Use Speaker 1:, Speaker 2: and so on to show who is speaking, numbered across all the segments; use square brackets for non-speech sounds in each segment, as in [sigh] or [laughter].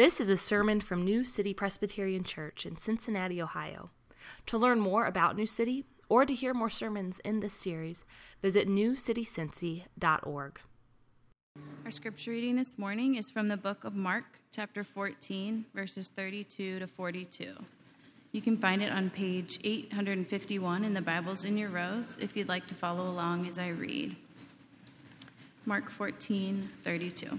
Speaker 1: This is a sermon from New City Presbyterian Church in Cincinnati, Ohio. To learn more about New City or to hear more sermons in this series, visit newcitycincy.org.
Speaker 2: Our scripture reading this morning is from the book of Mark, chapter 14, verses 32 to 42. You can find it on page 851 in the Bibles in your rows if you'd like to follow along as I read. Mark 14, 32.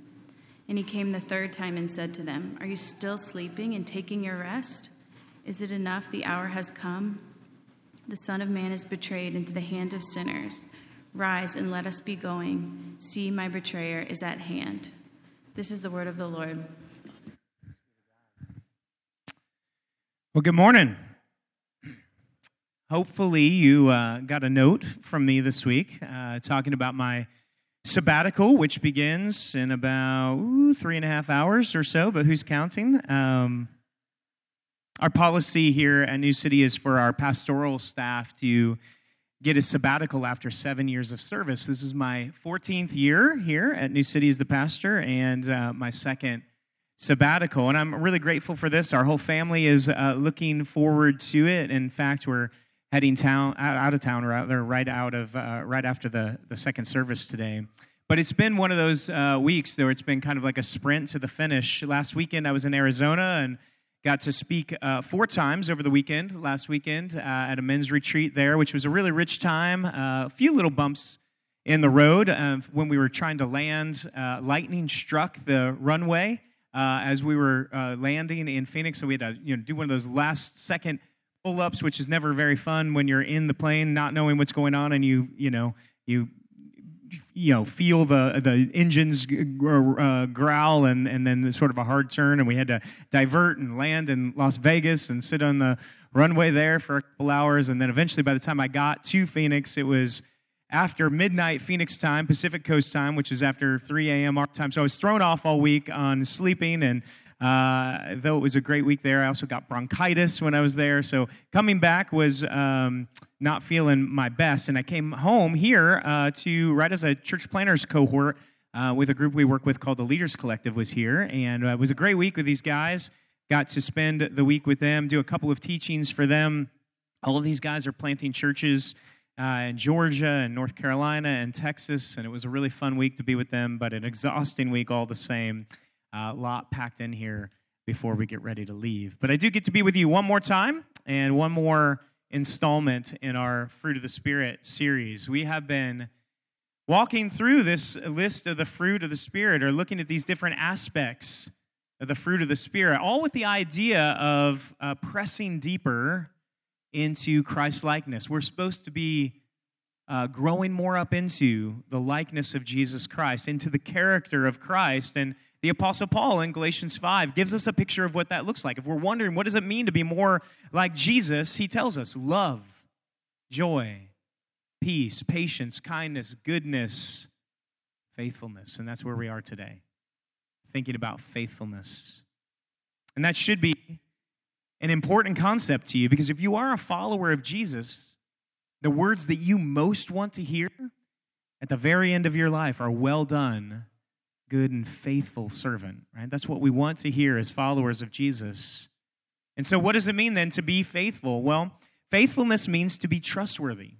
Speaker 2: And he came the third time and said to them, Are you still sleeping and taking your rest? Is it enough the hour has come? The Son of Man is betrayed into the hand of sinners. Rise and let us be going. See, my betrayer is at hand. This is the word of the Lord.
Speaker 3: Well, good morning. Hopefully, you uh, got a note from me this week uh, talking about my sabbatical, which begins in about ooh, three and a half hours or so, but who's counting? Um, our policy here at New City is for our pastoral staff to get a sabbatical after seven years of service. This is my 14th year here at New City as the pastor and uh, my second sabbatical. And I'm really grateful for this. Our whole family is uh, looking forward to it. In fact, we're heading town out of town rather right out of uh, right after the the second service today. But it's been one of those uh, weeks where it's been kind of like a sprint to the finish. Last weekend I was in Arizona and got to speak uh, four times over the weekend. Last weekend uh, at a men's retreat there, which was a really rich time. Uh, a few little bumps in the road uh, when we were trying to land. lightning struck the runway. as we were landing in Phoenix, so we had to you know, do one of those last second pull ups, which is never very fun when you're in the plane, not knowing what's going on, and you you know you you know feel the the engines uh, growl and and then sort of a hard turn, and we had to divert and land in Las Vegas and sit on the runway there for a couple hours, and then eventually by the time I got to Phoenix, it was after midnight Phoenix time, Pacific Coast time, which is after 3 a.m. our time. So I was thrown off all week on sleeping and uh, though it was a great week there, I also got bronchitis when I was there. So coming back was um, not feeling my best. And I came home here uh, to, right as a church planters cohort uh, with a group we work with called the Leaders Collective was here. And uh, it was a great week with these guys. Got to spend the week with them, do a couple of teachings for them. All of these guys are planting churches uh, in Georgia and North Carolina and Texas. And it was a really fun week to be with them, but an exhausting week all the same a lot packed in here before we get ready to leave. But I do get to be with you one more time and one more installment in our Fruit of the Spirit series. We have been walking through this list of the fruit of the Spirit or looking at these different aspects of the fruit of the Spirit, all with the idea of uh, pressing deeper into Christ likeness. We're supposed to be uh, growing more up into the likeness of Jesus Christ, into the character of Christ. And the Apostle Paul in Galatians 5 gives us a picture of what that looks like. If we're wondering what does it mean to be more like Jesus, he tells us love, joy, peace, patience, kindness, goodness, faithfulness. And that's where we are today, thinking about faithfulness. And that should be an important concept to you because if you are a follower of Jesus, the words that you most want to hear at the very end of your life are well done good and faithful servant, right? That's what we want to hear as followers of Jesus. And so, what does it mean then to be faithful? Well, faithfulness means to be trustworthy,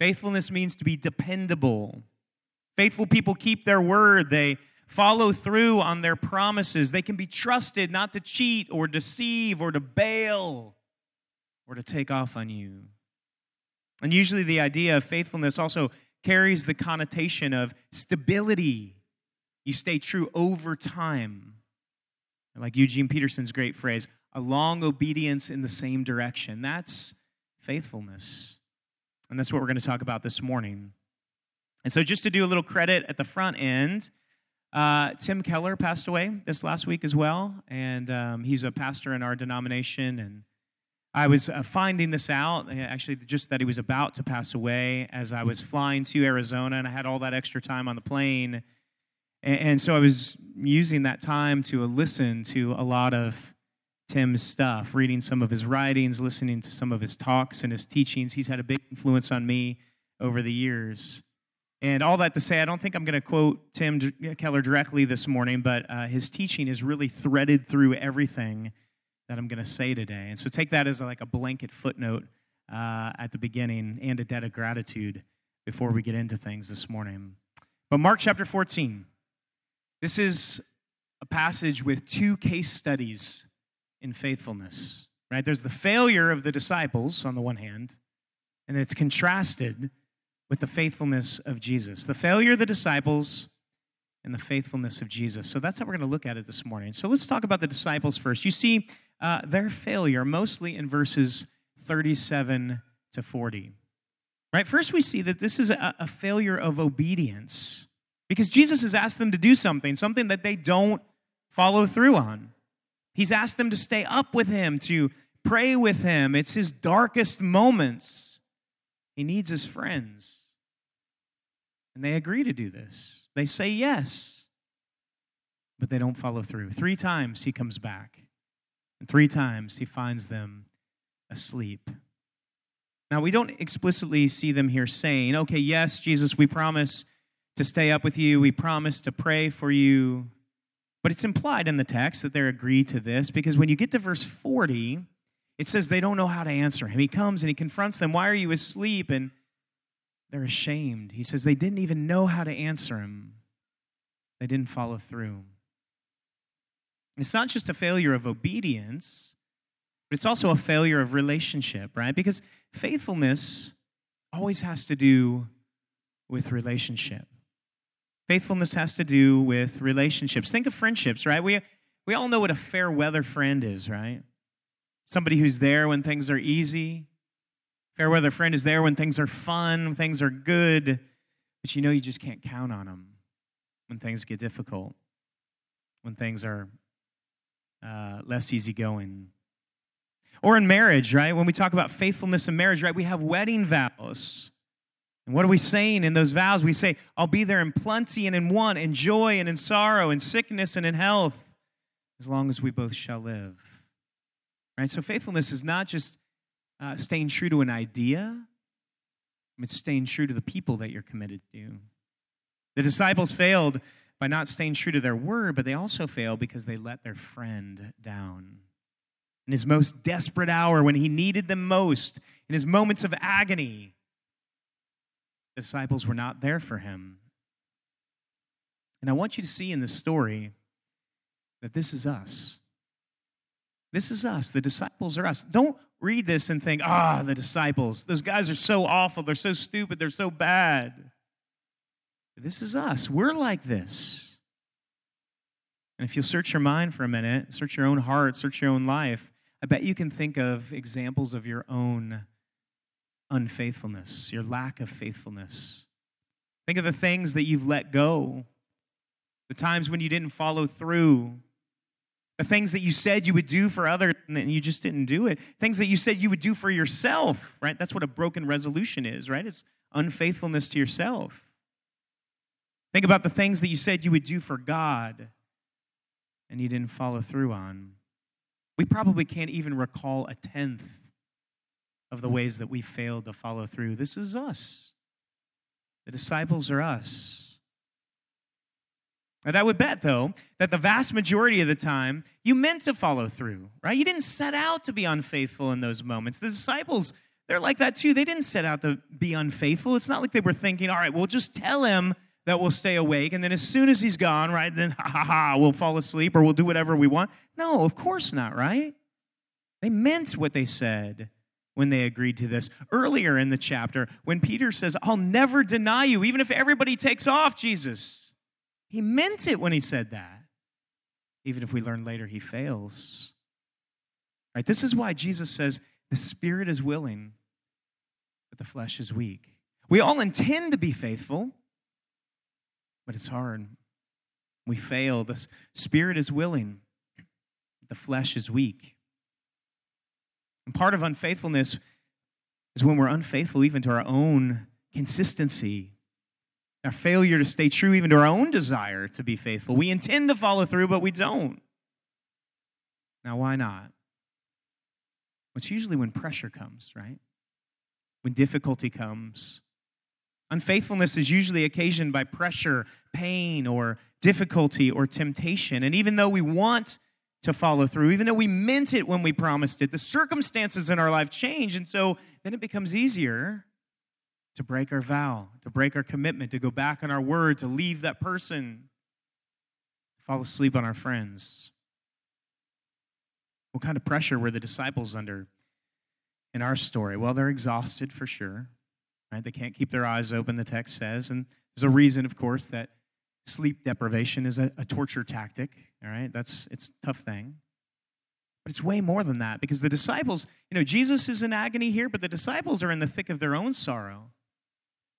Speaker 3: faithfulness means to be dependable. Faithful people keep their word, they follow through on their promises. They can be trusted not to cheat or deceive or to bail or to take off on you. And usually the idea of faithfulness also carries the connotation of stability. You stay true over time. Like Eugene Peterson's great phrase, a long obedience in the same direction. That's faithfulness. And that's what we're going to talk about this morning. And so, just to do a little credit at the front end, uh, Tim Keller passed away this last week as well, and um, he's a pastor in our denomination. And I was uh, finding this out, uh, actually, just that he was about to pass away as I was flying to Arizona, and I had all that extra time on the plane. And, and so I was using that time to listen to a lot of Tim's stuff, reading some of his writings, listening to some of his talks and his teachings. He's had a big influence on me over the years. And all that to say, I don't think I'm going to quote Tim Keller directly this morning, but uh, his teaching is really threaded through everything that I'm going to say today. And so take that as like a blanket footnote uh, at the beginning and a debt of gratitude before we get into things this morning. But Mark chapter 14, this is a passage with two case studies in faithfulness, right? There's the failure of the disciples on the one hand, and it's contrasted with the faithfulness of Jesus. The failure of the disciples and the faithfulness of Jesus. So that's how we're going to look at it this morning. So let's talk about the disciples first. You see uh, their failure mostly in verses 37 to 40. Right? First, we see that this is a, a failure of obedience because Jesus has asked them to do something, something that they don't follow through on. He's asked them to stay up with him, to pray with him. It's his darkest moments. He needs his friends. And they agree to do this. They say yes, but they don't follow through. Three times he comes back, and three times he finds them asleep. Now, we don't explicitly see them here saying, okay, yes, Jesus, we promise to stay up with you, we promise to pray for you. But it's implied in the text that they're agreed to this because when you get to verse 40, it says they don't know how to answer him. He comes and he confronts them. Why are you asleep? And they're ashamed. He says they didn't even know how to answer him, they didn't follow through. It's not just a failure of obedience, but it's also a failure of relationship, right? Because faithfulness always has to do with relationship. Faithfulness has to do with relationships. Think of friendships, right? We, we all know what a fair weather friend is, right? somebody who's there when things are easy. Fair weather friend is there when things are fun, when things are good, but you know you just can't count on them when things get difficult, when things are uh, less easygoing. Or in marriage, right? When we talk about faithfulness in marriage, right? We have wedding vows. And what are we saying in those vows? We say, I'll be there in plenty and in want, in joy and in sorrow, in sickness and in health, as long as we both shall live. Right? So faithfulness is not just uh, staying true to an idea, it's staying true to the people that you're committed to. The disciples failed by not staying true to their word, but they also fail because they let their friend down. In his most desperate hour, when he needed them most, in his moments of agony, disciples were not there for him. And I want you to see in this story that this is us. This is us. The disciples are us. Don't read this and think, ah, the disciples. Those guys are so awful. They're so stupid. They're so bad. This is us. We're like this. And if you'll search your mind for a minute, search your own heart, search your own life, I bet you can think of examples of your own unfaithfulness, your lack of faithfulness. Think of the things that you've let go, the times when you didn't follow through, the things that you said you would do for others and you just didn't do it. Things that you said you would do for yourself, right? That's what a broken resolution is, right? It's unfaithfulness to yourself. Think about the things that you said you would do for God and you didn't follow through on. We probably can't even recall a tenth of the ways that we failed to follow through. This is us. The disciples are us. And I would bet, though, that the vast majority of the time, you meant to follow through, right? You didn't set out to be unfaithful in those moments. The disciples, they're like that too. They didn't set out to be unfaithful. It's not like they were thinking, all right, we'll just tell him that we'll stay awake. And then as soon as he's gone, right, then ha ha ha, we'll fall asleep or we'll do whatever we want. No, of course not, right? They meant what they said when they agreed to this. Earlier in the chapter, when Peter says, I'll never deny you, even if everybody takes off Jesus, he meant it when he said that. Even if we learn later he fails. Right? This is why Jesus says the spirit is willing, but the flesh is weak. We all intend to be faithful, but it's hard. We fail. The spirit is willing, the flesh is weak. And part of unfaithfulness is when we're unfaithful even to our own consistency, our failure to stay true even to our own desire to be faithful. We intend to follow through, but we don't. Now, why not? It's usually when pressure comes, right? When difficulty comes. Unfaithfulness is usually occasioned by pressure, pain, or difficulty or temptation. And even though we want to follow through, even though we meant it when we promised it, the circumstances in our life change. And so then it becomes easier to break our vow, to break our commitment, to go back on our word, to leave that person, fall asleep on our friends. What kind of pressure were the disciples under in our story? Well, they're exhausted for sure. Right? They can't keep their eyes open, the text says. And there's a reason, of course, that sleep deprivation is a, a torture tactic. All right, that's it's a tough thing. But it's way more than that because the disciples, you know, Jesus is in agony here, but the disciples are in the thick of their own sorrow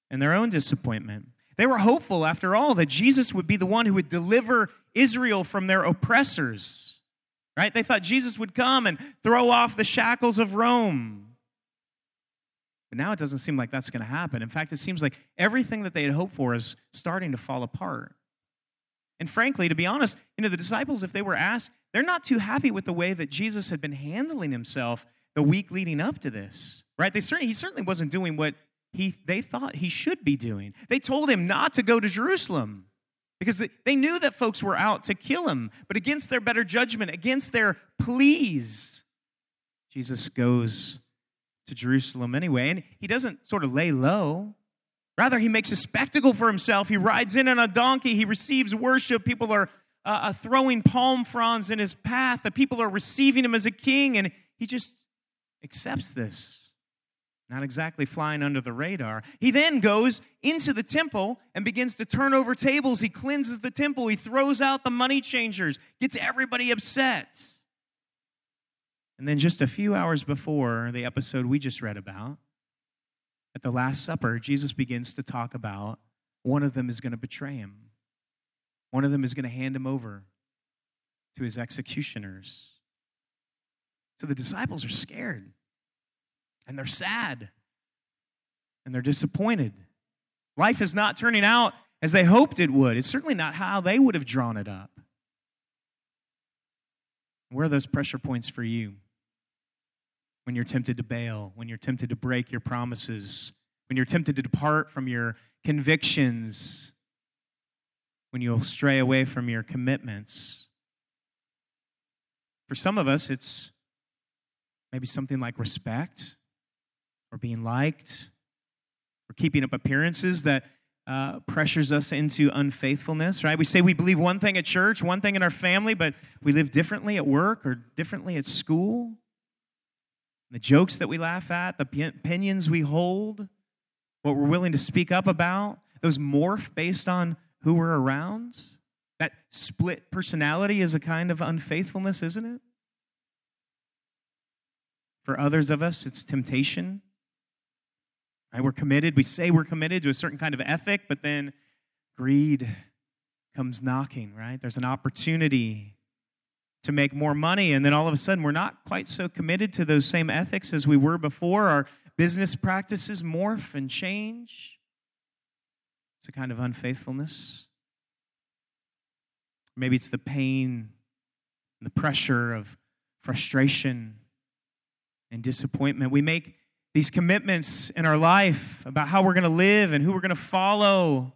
Speaker 3: and their own disappointment. They were hopeful, after all, that Jesus would be the one who would deliver Israel from their oppressors right? They thought Jesus would come and throw off the shackles of Rome. But now it doesn't seem like that's going to happen. In fact, it seems like everything that they had hoped for is starting to fall apart. And frankly, to be honest, you know, the disciples, if they were asked, they're not too happy with the way that Jesus had been handling himself the week leading up to this, right? They certainly, he certainly wasn't doing what he, they thought he should be doing. They told him not to go to Jerusalem because they knew that folks were out to kill him. But against their better judgment, against their pleas, Jesus goes to Jerusalem anyway. And he doesn't sort of lay low. Rather, he makes a spectacle for himself. He rides in on a donkey. He receives worship. People are uh, uh throwing palm fronds in his path. The people are receiving him as a king. And he just accepts this. Not exactly flying under the radar. He then goes into the temple and begins to turn over tables. He cleanses the temple. He throws out the money changers, gets everybody upset. And then, just a few hours before the episode we just read about, at the Last Supper, Jesus begins to talk about one of them is going to betray him, one of them is going to hand him over to his executioners. So the disciples are scared and they're sad and they're disappointed. Life is not turning out as they hoped it would. It's certainly not how they would have drawn it up. Where are those pressure points for you? When you're tempted to bail, when you're tempted to break your promises, when you're tempted to depart from your convictions, when you'll stray away from your commitments. For some of us, it's maybe something like respect or being liked or keeping up appearances that uh, pressures us into unfaithfulness, right? We say we believe one thing at church, one thing in our family, but we live differently at work or differently at school. The jokes that we laugh at, the opinions we hold, what we're willing to speak up about, those morph based on who we're around. That split personality is a kind of unfaithfulness, isn't it? For others of us, it's temptation. Right? We're committed. We say we're committed to a certain kind of ethic, but then greed comes knocking, right? There's an opportunity to make more money, and then all of a sudden we're not quite so committed to those same ethics as we were before. Our business practices morph and change. It's a kind of unfaithfulness. Maybe it's the pain and the pressure of frustration and disappointment. We make these commitments in our life about how we're going to live and who we're going to follow,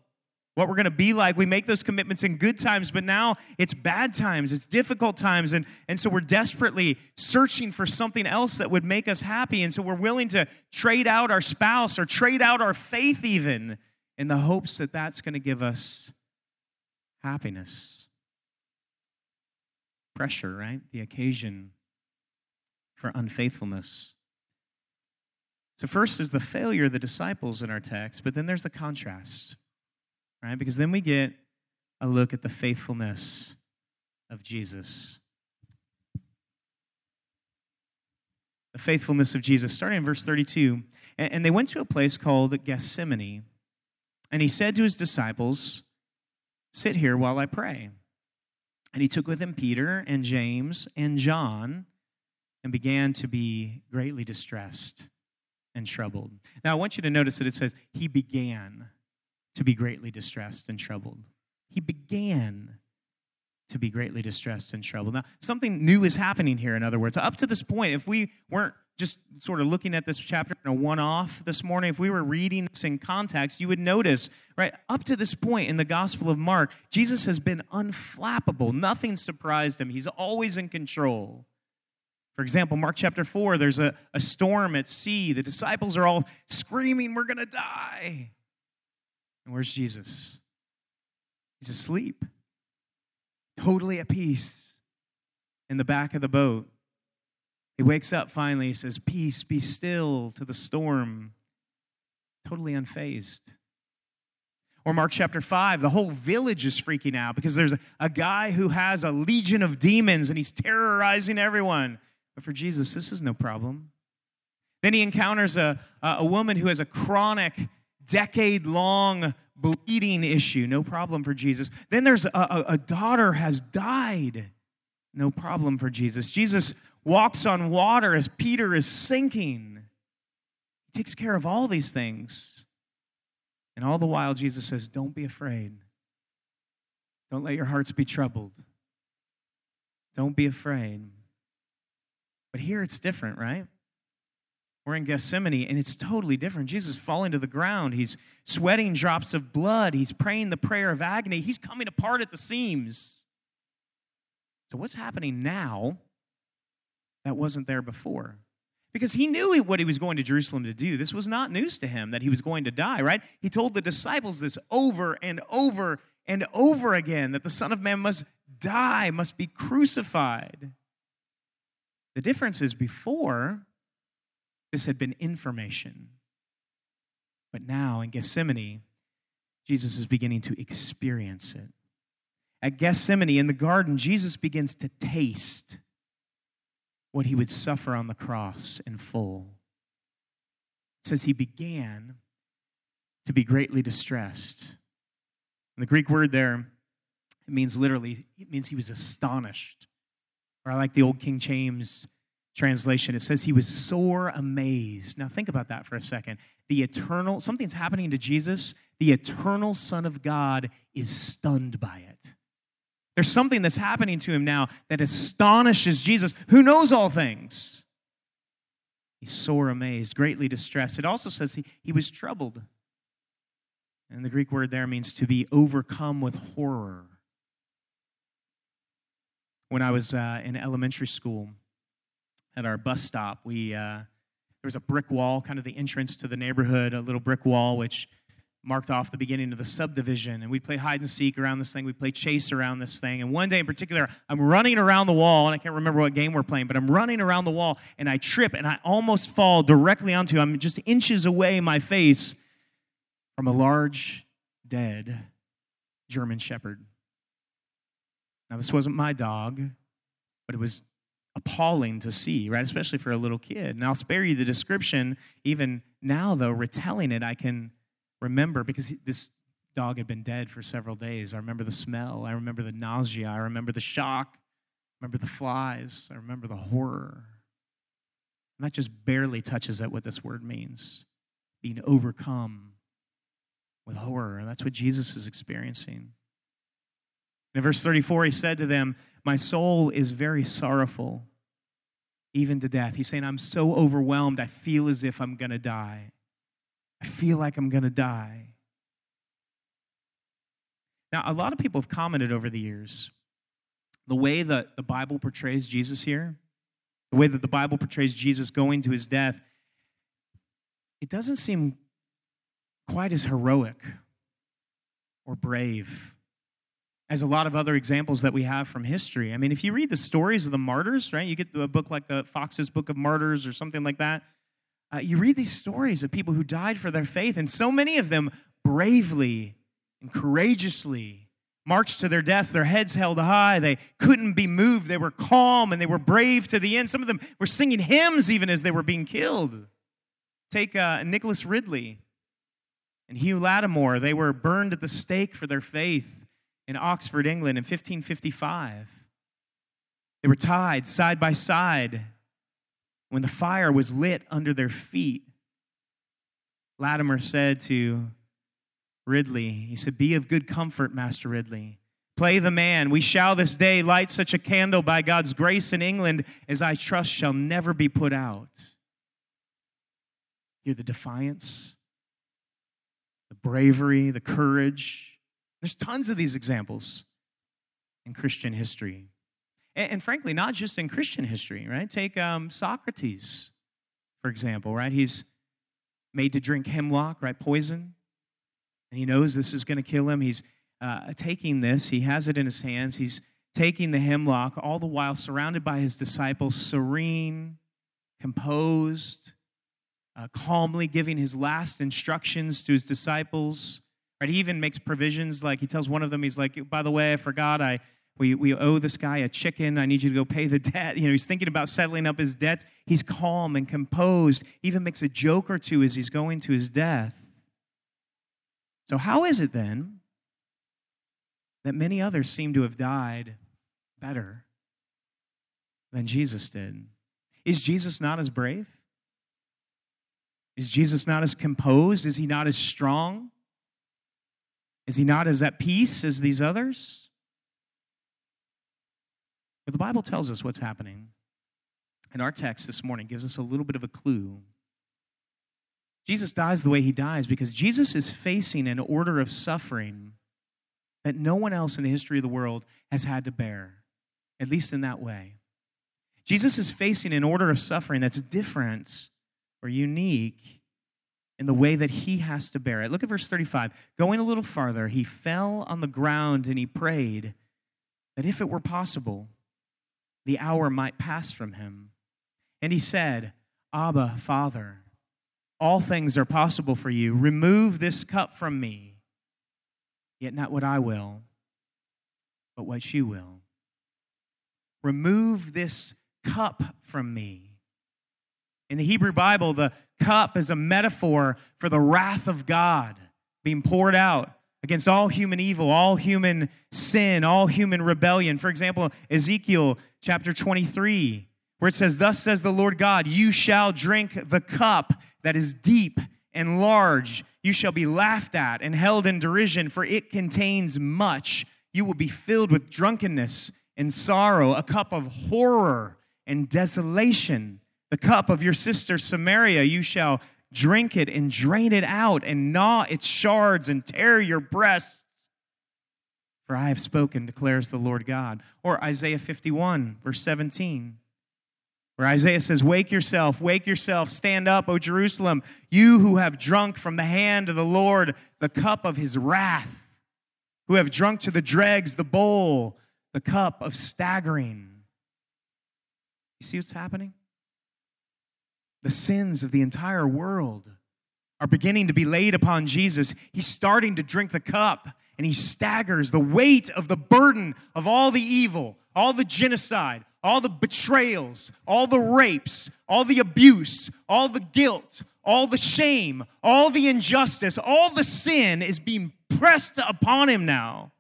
Speaker 3: what we're going to be like. We make those commitments in good times, but now it's bad times, it's difficult times. And, and so we're desperately searching for something else that would make us happy. And so we're willing to trade out our spouse or trade out our faith even in the hopes that that's going to give us happiness. Pressure, right? The occasion for unfaithfulness. So, first is the failure of the disciples in our text, but then there's the contrast, right? Because then we get a look at the faithfulness of Jesus. The faithfulness of Jesus, starting in verse 32. And they went to a place called Gethsemane. And he said to his disciples, Sit here while I pray. And he took with him Peter and James and John and began to be greatly distressed and troubled. Now, I want you to notice that it says, He began to be greatly distressed and troubled. He began to be greatly distressed and troubled. Now, something new is happening here, in other words. Up to this point, if we weren't just sort of looking at this chapter in a one off this morning, if we were reading this in context, you would notice, right, up to this point in the Gospel of Mark, Jesus has been unflappable. Nothing surprised him, he's always in control. For example, Mark chapter 4, there's a, a storm at sea. The disciples are all screaming, We're going to die. And where's Jesus? He's asleep, totally at peace in the back of the boat. He wakes up finally, he says, Peace, be still to the storm, totally unfazed. Or Mark chapter 5, the whole village is freaking out because there's a, a guy who has a legion of demons and he's terrorizing everyone. But for Jesus, this is no problem. Then he encounters a, a woman who has a chronic, decade long bleeding issue. No problem for Jesus. Then there's a, a, a daughter has died. No problem for Jesus. Jesus walks on water as Peter is sinking. He takes care of all these things. And all the while, Jesus says, Don't be afraid. Don't let your hearts be troubled. Don't be afraid. But here it's different, right? We're in Gethsemane, and it's totally different. Jesus falling to the ground. He's sweating drops of blood. He's praying the prayer of agony. He's coming apart at the seams. So, what's happening now that wasn't there before? Because he knew what he was going to Jerusalem to do. This was not news to him that he was going to die, right? He told the disciples this over and over and over again that the Son of Man must die, must be crucified. The difference is before, this had been information. But now in Gethsemane, Jesus is beginning to experience it. At Gethsemane in the garden, Jesus begins to taste what he would suffer on the cross in full. It says he began to be greatly distressed. And the Greek word there, it means literally, it means he was astonished. Or I like the old King James translation, it says he was sore amazed. Now, think about that for a second. The eternal, something's happening to Jesus. The eternal Son of God is stunned by it. There's something that's happening to him now that astonishes Jesus, who knows all things. He's sore amazed, greatly distressed. It also says he, he was troubled. And the Greek word there means to be overcome with horror. When I was uh, in elementary school, at our bus stop, we uh, there was a brick wall, kind of the entrance to the neighborhood, a little brick wall which marked off the beginning of the subdivision. And we play hide and seek around this thing. We play chase around this thing. And one day in particular, I'm running around the wall, and I can't remember what game we're playing, but I'm running around the wall, and I trip, and I almost fall directly onto. I'm just inches away my face from a large, dead German Shepherd. Now, this wasn't my dog, but it was appalling to see, right? Especially for a little kid. And I'll spare you the description. Even now, though, retelling it, I can remember because this dog had been dead for several days. I remember the smell. I remember the nausea. I remember the shock. I remember the flies. I remember the horror. And that just barely touches at what this word means being overcome with horror. And that's what Jesus is experiencing. In verse 34, he said to them, My soul is very sorrowful, even to death. He's saying, I'm so overwhelmed, I feel as if I'm going to die. I feel like I'm going to die. Now, a lot of people have commented over the years the way that the Bible portrays Jesus here, the way that the Bible portrays Jesus going to his death, it doesn't seem quite as heroic or brave as a lot of other examples that we have from history. I mean, if you read the stories of the martyrs, right, you get a book like the Foxe's Book of Martyrs or something like that. Uh, you read these stories of people who died for their faith, and so many of them bravely and courageously marched to their deaths, their heads held high. They couldn't be moved. They were calm and they were brave to the end. Some of them were singing hymns even as they were being killed. Take uh, Nicholas Ridley and Hugh Latimer. They were burned at the stake for their faith in Oxford, England in 1555. They were tied side by side when the fire was lit under their feet. Latimer said to Ridley, he said, Be of good comfort, Master Ridley. Play the man. We shall this day light such a candle by God's grace in England as I trust shall never be put out. Hear the defiance, the bravery, the courage. There's tons of these examples in Christian history. And, and frankly, not just in Christian history, right? Take um, Socrates, for example, right? He's made to drink hemlock, right? Poison. And he knows this is going to kill him. He's uh, taking this, he has it in his hands. He's taking the hemlock, all the while surrounded by his disciples, serene, composed, uh, calmly giving his last instructions to his disciples. Right? He even makes provisions, like he tells one of them, he's like, by the way, I forgot, I we, we owe this guy a chicken. I need you to go pay the [laughs] debt. You know, he's thinking about settling up his debts. He's calm and composed. He even makes a joke or two as he's going to his death. So, how is it then that many others seem to have died better than Jesus did? Is Jesus not as brave? Is Jesus not as composed? Is he not as strong? Is he not as at peace as these others? But the Bible tells us what's happening. And our text this morning gives us a little bit of a clue. Jesus dies the way he dies because Jesus is facing an order of suffering that no one else in the history of the world has had to bear, at least in that way. Jesus is facing an order of suffering that's different or unique in the way that he has to bear it. Look at verse 35. Going a little farther, he fell on the ground and he prayed that if it were possible, the hour might pass from him. And he said, Abba, Father, all things are possible for you. Remove this cup from me. Yet not what I will, but what you will. Remove this cup from me. In the Hebrew Bible, the cup is a metaphor for the wrath of God being poured out against all human evil, all human sin, all human rebellion. For example, Ezekiel chapter 23, where it says, Thus says the Lord God, you shall drink the cup that is deep and large. You shall be laughed at and held in derision, for it contains much. You will be filled with drunkenness and sorrow, a cup of horror and desolation. The cup of your sister Samaria, you shall drink it and drain it out and gnaw its shards and tear your breasts. For I have spoken, declares the Lord God. Or Isaiah 51, verse 17, where Isaiah says, Wake yourself, wake yourself, stand up, O Jerusalem, you who have drunk from the hand of the Lord the cup of his wrath, who have drunk to the dregs the bowl, the cup of staggering. You see what's happening? The sins of the entire world are beginning to be laid upon Jesus. He's starting to drink the cup and he staggers the weight of the burden of all the evil, all the genocide, all the betrayals, all the rapes, all the abuse, all the guilt, all the shame, all the injustice, all the sin is being pressed upon him now.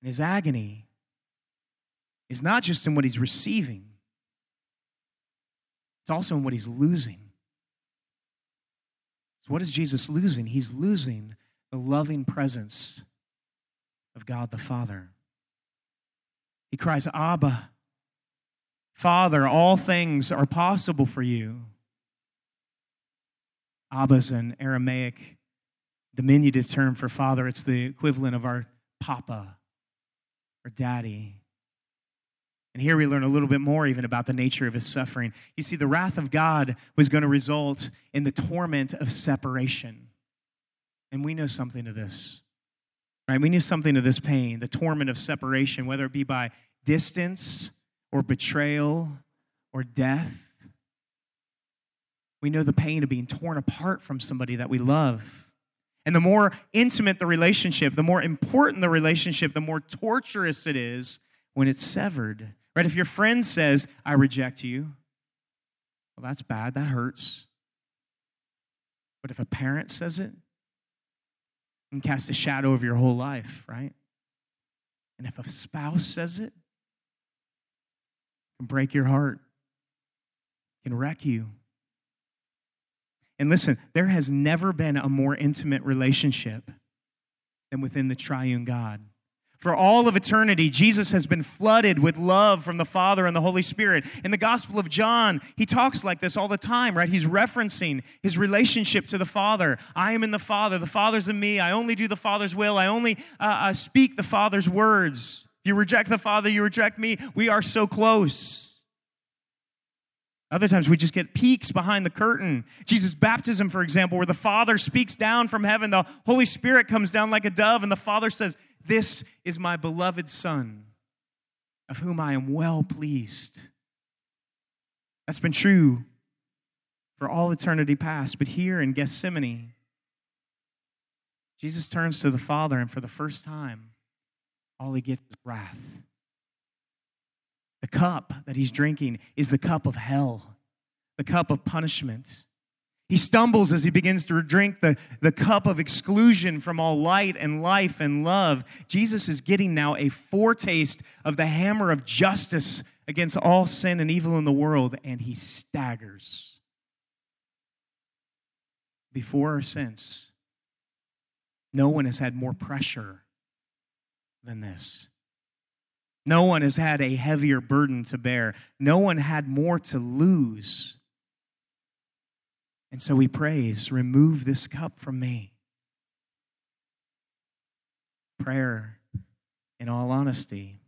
Speaker 3: And his agony is not just in what he's receiving, it's also in what he's losing. So, what is Jesus losing? He's losing the loving presence of God the Father. He cries, Abba, Father, all things are possible for you. Abba's an Aramaic diminutive term for father. It's the equivalent of our papa or daddy. And here we learn a little bit more even about the nature of his suffering. You see, the wrath of God was going to result in the torment of separation. And we know something of this, right? We knew something of this pain, the torment of separation, whether it be by distance or betrayal or death. We know the pain of being torn apart from somebody that we love. And the more intimate the relationship, the more important the relationship, the more torturous it is when it's severed. Right? If your friend says, I reject you, well, that's bad. That hurts. But if a parent says it, it can cast a shadow over your whole life, right? And if a spouse says it, it can break your heart, it can wreck you. And listen, there has never been a more intimate relationship than within the triune God. For all of eternity, Jesus has been flooded with love from the Father and the Holy Spirit. In the Gospel of John, he talks like this all the time, right? He's referencing his relationship to the Father. I am in the Father, the Father's in me. I only do the Father's will, I only uh, uh, speak the Father's words. If you reject the Father, you reject me. We are so close. Other times we just get peeks behind the curtain. Jesus' baptism, for example, where the Father speaks down from heaven, the Holy Spirit comes down like a dove, and the Father says, This is my beloved Son, of whom I am well pleased. That's been true for all eternity past. But here in Gethsemane, Jesus turns to the Father, and for the first time, all he gets is wrath. The cup that he's drinking is the cup of hell, the cup of punishment. He stumbles as he begins to drink the, the cup of exclusion from all light and life and love. Jesus is getting now a foretaste of the hammer of justice against all sin and evil in the world, and he staggers. Before or since, no one has had more pressure than this. No one has had a heavier burden to bear. No one had more to lose. And so he prays, Remove this cup from me. Prayer, in all honesty,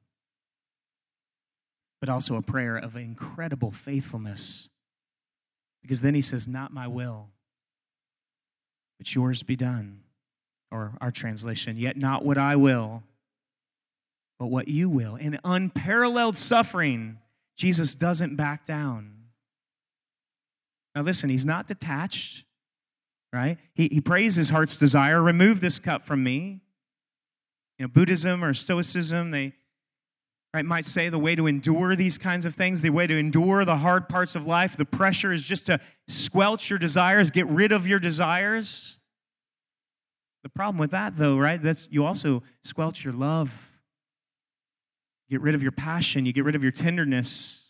Speaker 3: but also a prayer of incredible faithfulness. Because then he says, Not my will, but yours be done. Or our translation, Yet not what I will but what you will. In unparalleled suffering, Jesus doesn't back down. Now, listen, he's not detached, right? He, he prays his heart's desire remove this cup from me. You know, Buddhism or Stoicism, they right, might say the way to endure these kinds of things, the way to endure the hard parts of life, the pressure is just to squelch your desires, get rid of your desires. The problem with that, though, right, that's you also squelch your love get rid of your passion, you get rid of your tenderness.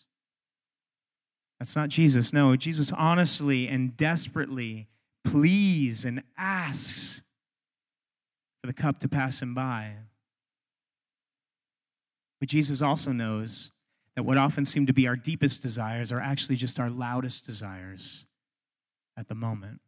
Speaker 3: That's not Jesus. No, Jesus honestly and desperately pleads and asks for the cup to pass him by. But Jesus also knows that what often seem to be our deepest desires are actually just our loudest desires at the moment.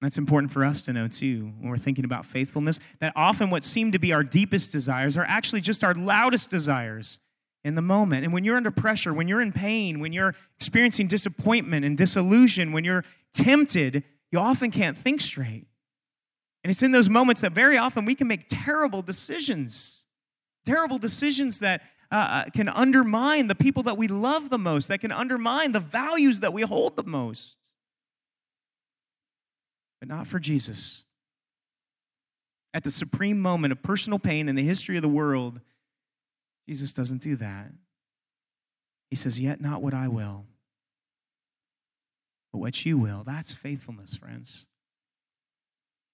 Speaker 3: That's important for us to know too when we're thinking about faithfulness. That often what seem to be our deepest desires are actually just our loudest desires in the moment. And when you're under pressure, when you're in pain, when you're experiencing disappointment and disillusion, when you're tempted, you often can't think straight. And it's in those moments that very often we can make terrible decisions, terrible decisions that uh, uh can undermine the people that we love the most, that can undermine the values that we hold the most but not for Jesus. At the supreme moment of personal pain in the history of the world, Jesus doesn't do that. He says, Yet not what I will, but what you will. That's faithfulness, friends.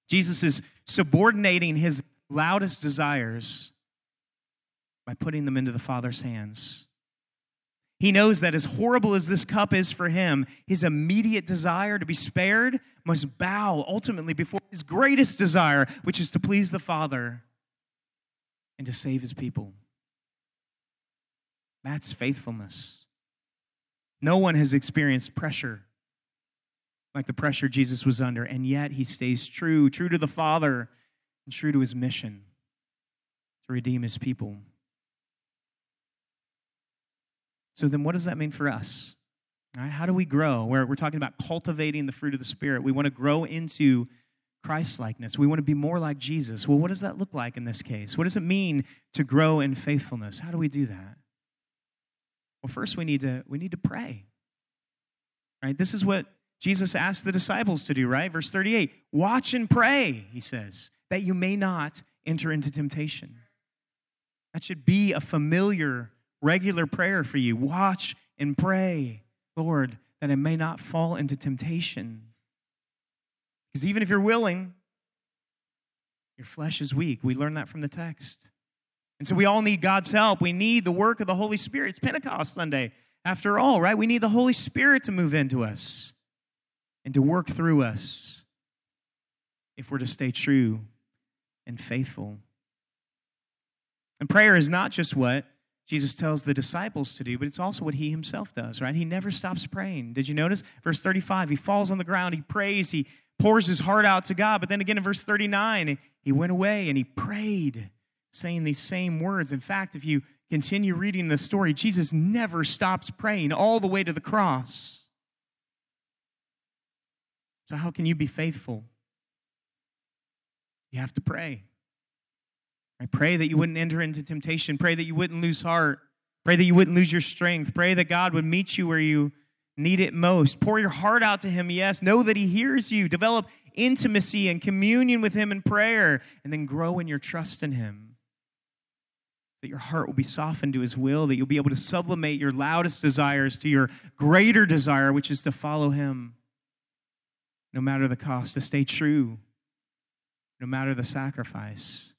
Speaker 3: Jesus is subordinating his loudest desires by putting them into the Father's hands. He knows that as horrible as this cup is for him, his immediate desire to be spared must bow ultimately before his greatest desire, which is to please the Father and to save his people. That's faithfulness. No one has experienced pressure like the pressure Jesus was under, and yet he stays true, true to the Father, and true to his mission to redeem his people. So then, what does that mean for us? Right, how do we grow? We're, we're talking about cultivating the fruit of the Spirit. We want to grow into Christ likeness. We want to be more like Jesus. Well, what does that look like in this case? What does it mean to grow in faithfulness? How do we do that? Well, first we need to we need to pray. Right? This is what Jesus asked the disciples to do, right? Verse 38. Watch and pray, he says, that you may not enter into temptation. That should be a familiar, regular prayer for you. Watch and pray, Lord, that I may not fall into temptation. Because even if you're willing, your flesh is weak. We learn that from the text. And so we all need God's help. We need the work of the Holy Spirit. It's Pentecost Sunday, after all, right? We need the Holy Spirit to move into us and to work through us if we're to stay true and faithful. And prayer is not just what Jesus tells the disciples to do, but it's also what he himself does, right? He never stops praying. Did you notice? Verse 35, he falls on the ground, he prays, he pours his heart out to God. But then again in verse 39, he went away and he prayed, saying these same words. In fact, if you continue reading the story, Jesus never stops praying all the way to the cross. So, how can you be faithful? You have to pray. I pray that you wouldn't enter into temptation. Pray that you wouldn't lose heart. Pray that you wouldn't lose your strength. Pray that God would meet you where you need it most. Pour your heart out to Him, yes. Know that He hears you. Develop intimacy and communion with Him in prayer, and then grow in your trust in Him. That your heart will be softened to His will, that you'll be able to sublimate your loudest desires to your greater desire, which is to follow Him no matter the cost, to stay true no matter the sacrifice.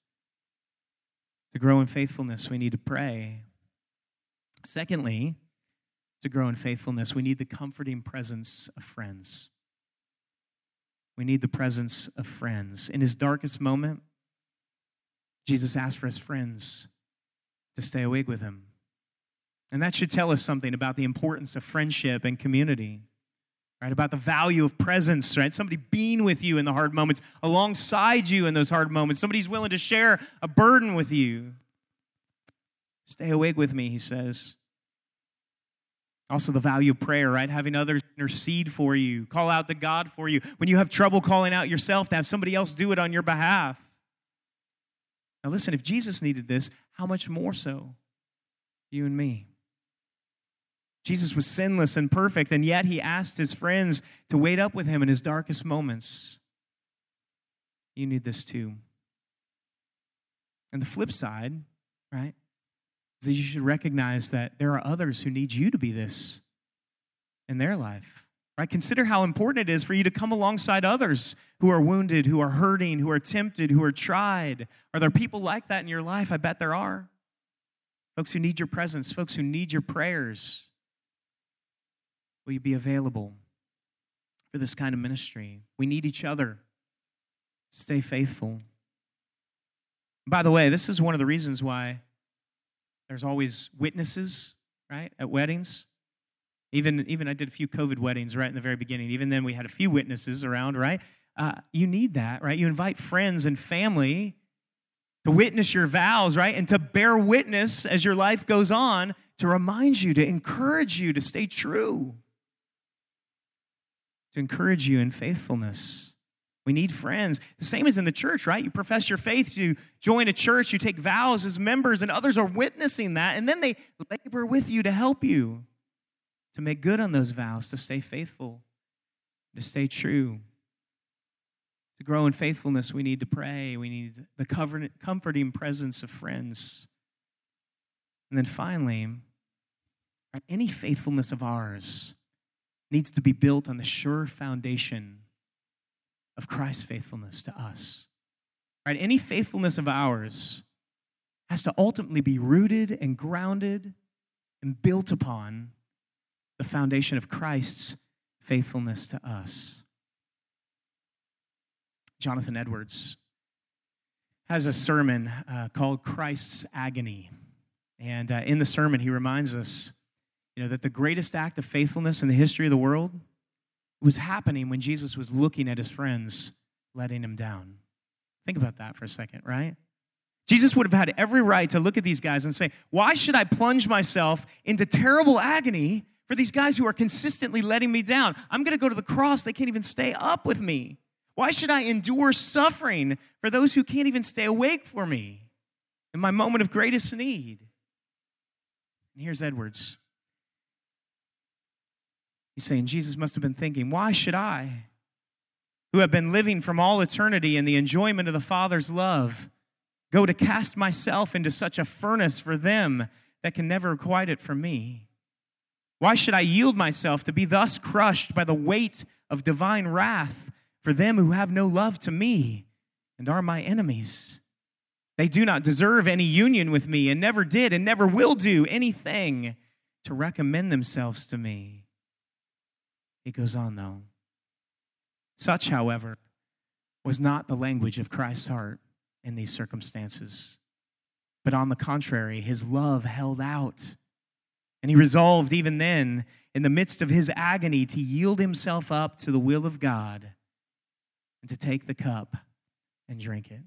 Speaker 3: To grow in faithfulness, we need to pray. Secondly, to grow in faithfulness, we need the comforting presence of friends. We need the presence of friends. In his darkest moment, Jesus asked for his friends to stay awake with him. And that should tell us something about the importance of friendship and community right? About the value of presence, right? Somebody being with you in the hard moments, alongside you in those hard moments. Somebody's willing to share a burden with you. Stay awake with me, he says. Also, the value of prayer, right? Having others intercede for you, call out to God for you. When you have trouble calling out yourself, to have somebody else do it on your behalf. Now, listen, if Jesus needed this, how much more so you and me? Jesus was sinless and perfect, and yet he asked his friends to wait up with him in his darkest moments. You need this too. And the flip side, right, is that you should recognize that there are others who need you to be this in their life. Right? Consider how important it is for you to come alongside others who are wounded, who are hurting, who are tempted, who are tried. Are there people like that in your life? I bet there are. Folks who need your presence, folks who need your prayers. Will you be available for this kind of ministry? We need each other. Stay faithful. By the way, this is one of the reasons why there's always witnesses, right, at weddings. Even, even I did a few COVID weddings right in the very beginning. Even then, we had a few witnesses around, right? Uh, you need that, right? You invite friends and family to witness your vows, right? And to bear witness as your life goes on to remind you, to encourage you to stay true to encourage you in faithfulness. We need friends. The same as in the church, right? You profess your faith, you join a church, you take vows as members, and others are witnessing that, and then they labor with you to help you to make good on those vows, to stay faithful, to stay true. To grow in faithfulness, we need to pray. We need the comforting presence of friends. And then finally, any faithfulness of ours needs to be built on the sure foundation of Christ's faithfulness to us. Right? Any faithfulness of ours has to ultimately be rooted and grounded and built upon the foundation of Christ's faithfulness to us. Jonathan Edwards has a sermon uh, called Christ's Agony. And uh, in the sermon, he reminds us you know, that the greatest act of faithfulness in the history of the world was happening when Jesus was looking at his friends, letting him down. Think about that for a second, right? Jesus would have had every right to look at these guys and say, Why should I plunge myself into terrible agony for these guys who are consistently letting me down? I'm going to go to the cross. They can't even stay up with me. Why should I endure suffering for those who can't even stay awake for me in my moment of greatest need? And here's Edwards. He's saying Jesus must have been thinking, Why should I, who have been living from all eternity in the enjoyment of the Father's love, go to cast myself into such a furnace for them that can never requite it for me? Why should I yield myself to be thus crushed by the weight of divine wrath for them who have no love to me and are my enemies? They do not deserve any union with me and never did and never will do anything to recommend themselves to me. He goes on, though. Such, however, was not the language of Christ's heart in these circumstances. But on the contrary, his love held out. And he resolved, even then, in the midst of his agony, to yield himself up to the will of God and to take the cup and drink it.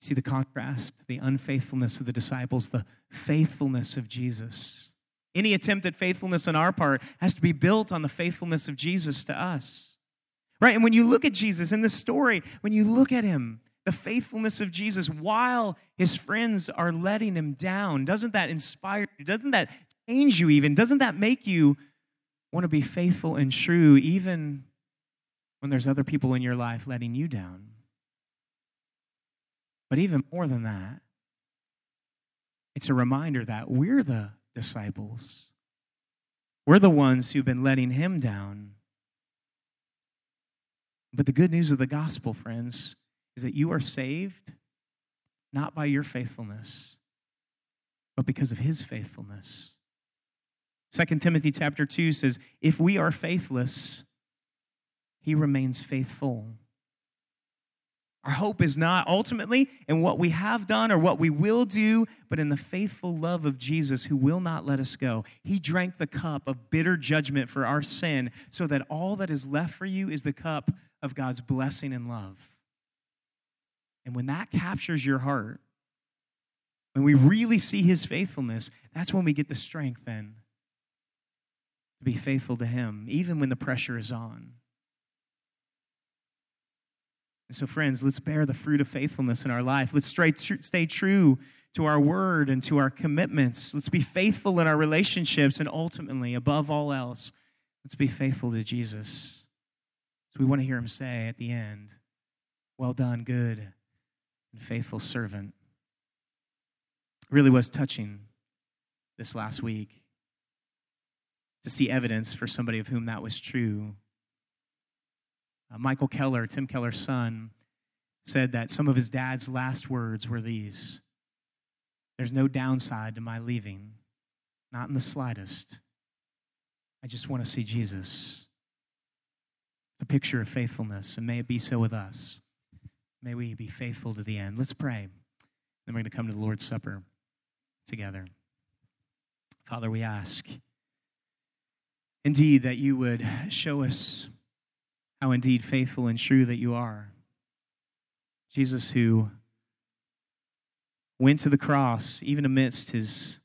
Speaker 3: See the contrast, the unfaithfulness of the disciples, the faithfulness of Jesus. Any attempt at faithfulness on our part has to be built on the faithfulness of Jesus to us. Right? And when you look at Jesus in the story, when you look at him, the faithfulness of Jesus while his friends are letting him down, doesn't that inspire you? Doesn't that change you even? Doesn't that make you want to be faithful and true even when there's other people in your life letting you down? But even more than that, it's a reminder that we're the disciples. We're the ones who've been letting him down. But the good news of the gospel, friends, is that you are saved not by your faithfulness, but because of his faithfulness. 2 Timothy chapter 2 says, If we are faithless, he remains faithful our hope is not ultimately in what we have done or what we will do, but in the faithful love of Jesus who will not let us go. He drank the cup of bitter judgment for our sin so that all that is left for you is the cup of God's blessing and love. And when that captures your heart, when we really see his faithfulness, that's when we get the strength then to be faithful to him, even when the pressure is on. And so, friends, let's bear the fruit of faithfulness in our life. Let's stay, stay true to our word and to our commitments. Let's be faithful in our relationships. And ultimately, above all else, let's be faithful to Jesus. So, we want to hear him say at the end, Well done, good and faithful servant. Really was touching this last week to see evidence for somebody of whom that was true uh, Michael Keller, Tim Keller's son, said that some of his dad's last words were these There's no downside to my leaving, not in the slightest. I just want to see Jesus. It's a picture of faithfulness, and may it be so with us. May we be faithful to the end. Let's pray. Then we're going to come to the Lord's Supper together. Father, we ask indeed that you would show us how indeed faithful and true that you are. Jesus, who went to the cross, even amidst his,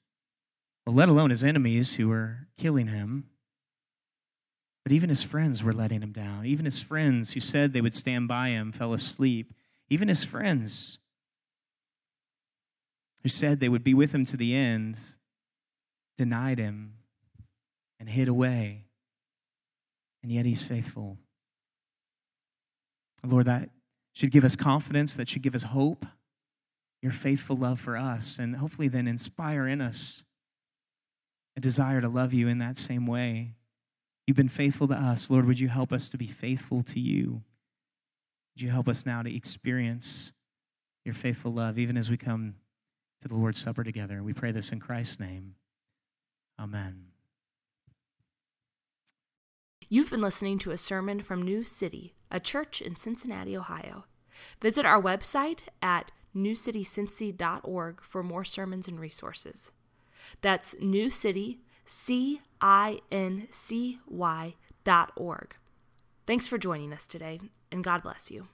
Speaker 3: well, let alone his enemies who were killing him, but even his friends were letting him down. Even his friends who said they would stand by him fell asleep. Even his friends who said they would be with him to the end denied him and hid away. And yet he's faithful. Lord, that should give us confidence, that should give us hope, your faithful love for us, and hopefully then inspire in us a desire to love you in that same way. You've been faithful to us. Lord, would you help us to be faithful to you? Would you help us now to experience your faithful love, even as we come to the Lord's Supper together? We pray this in Christ's name. Amen.
Speaker 1: You've been listening to a sermon from New City, a church in Cincinnati, Ohio. Visit our website at newcitycincy.org for more sermons and resources. That's New C I N C Y dot org. Thanks for joining us today, and God bless you.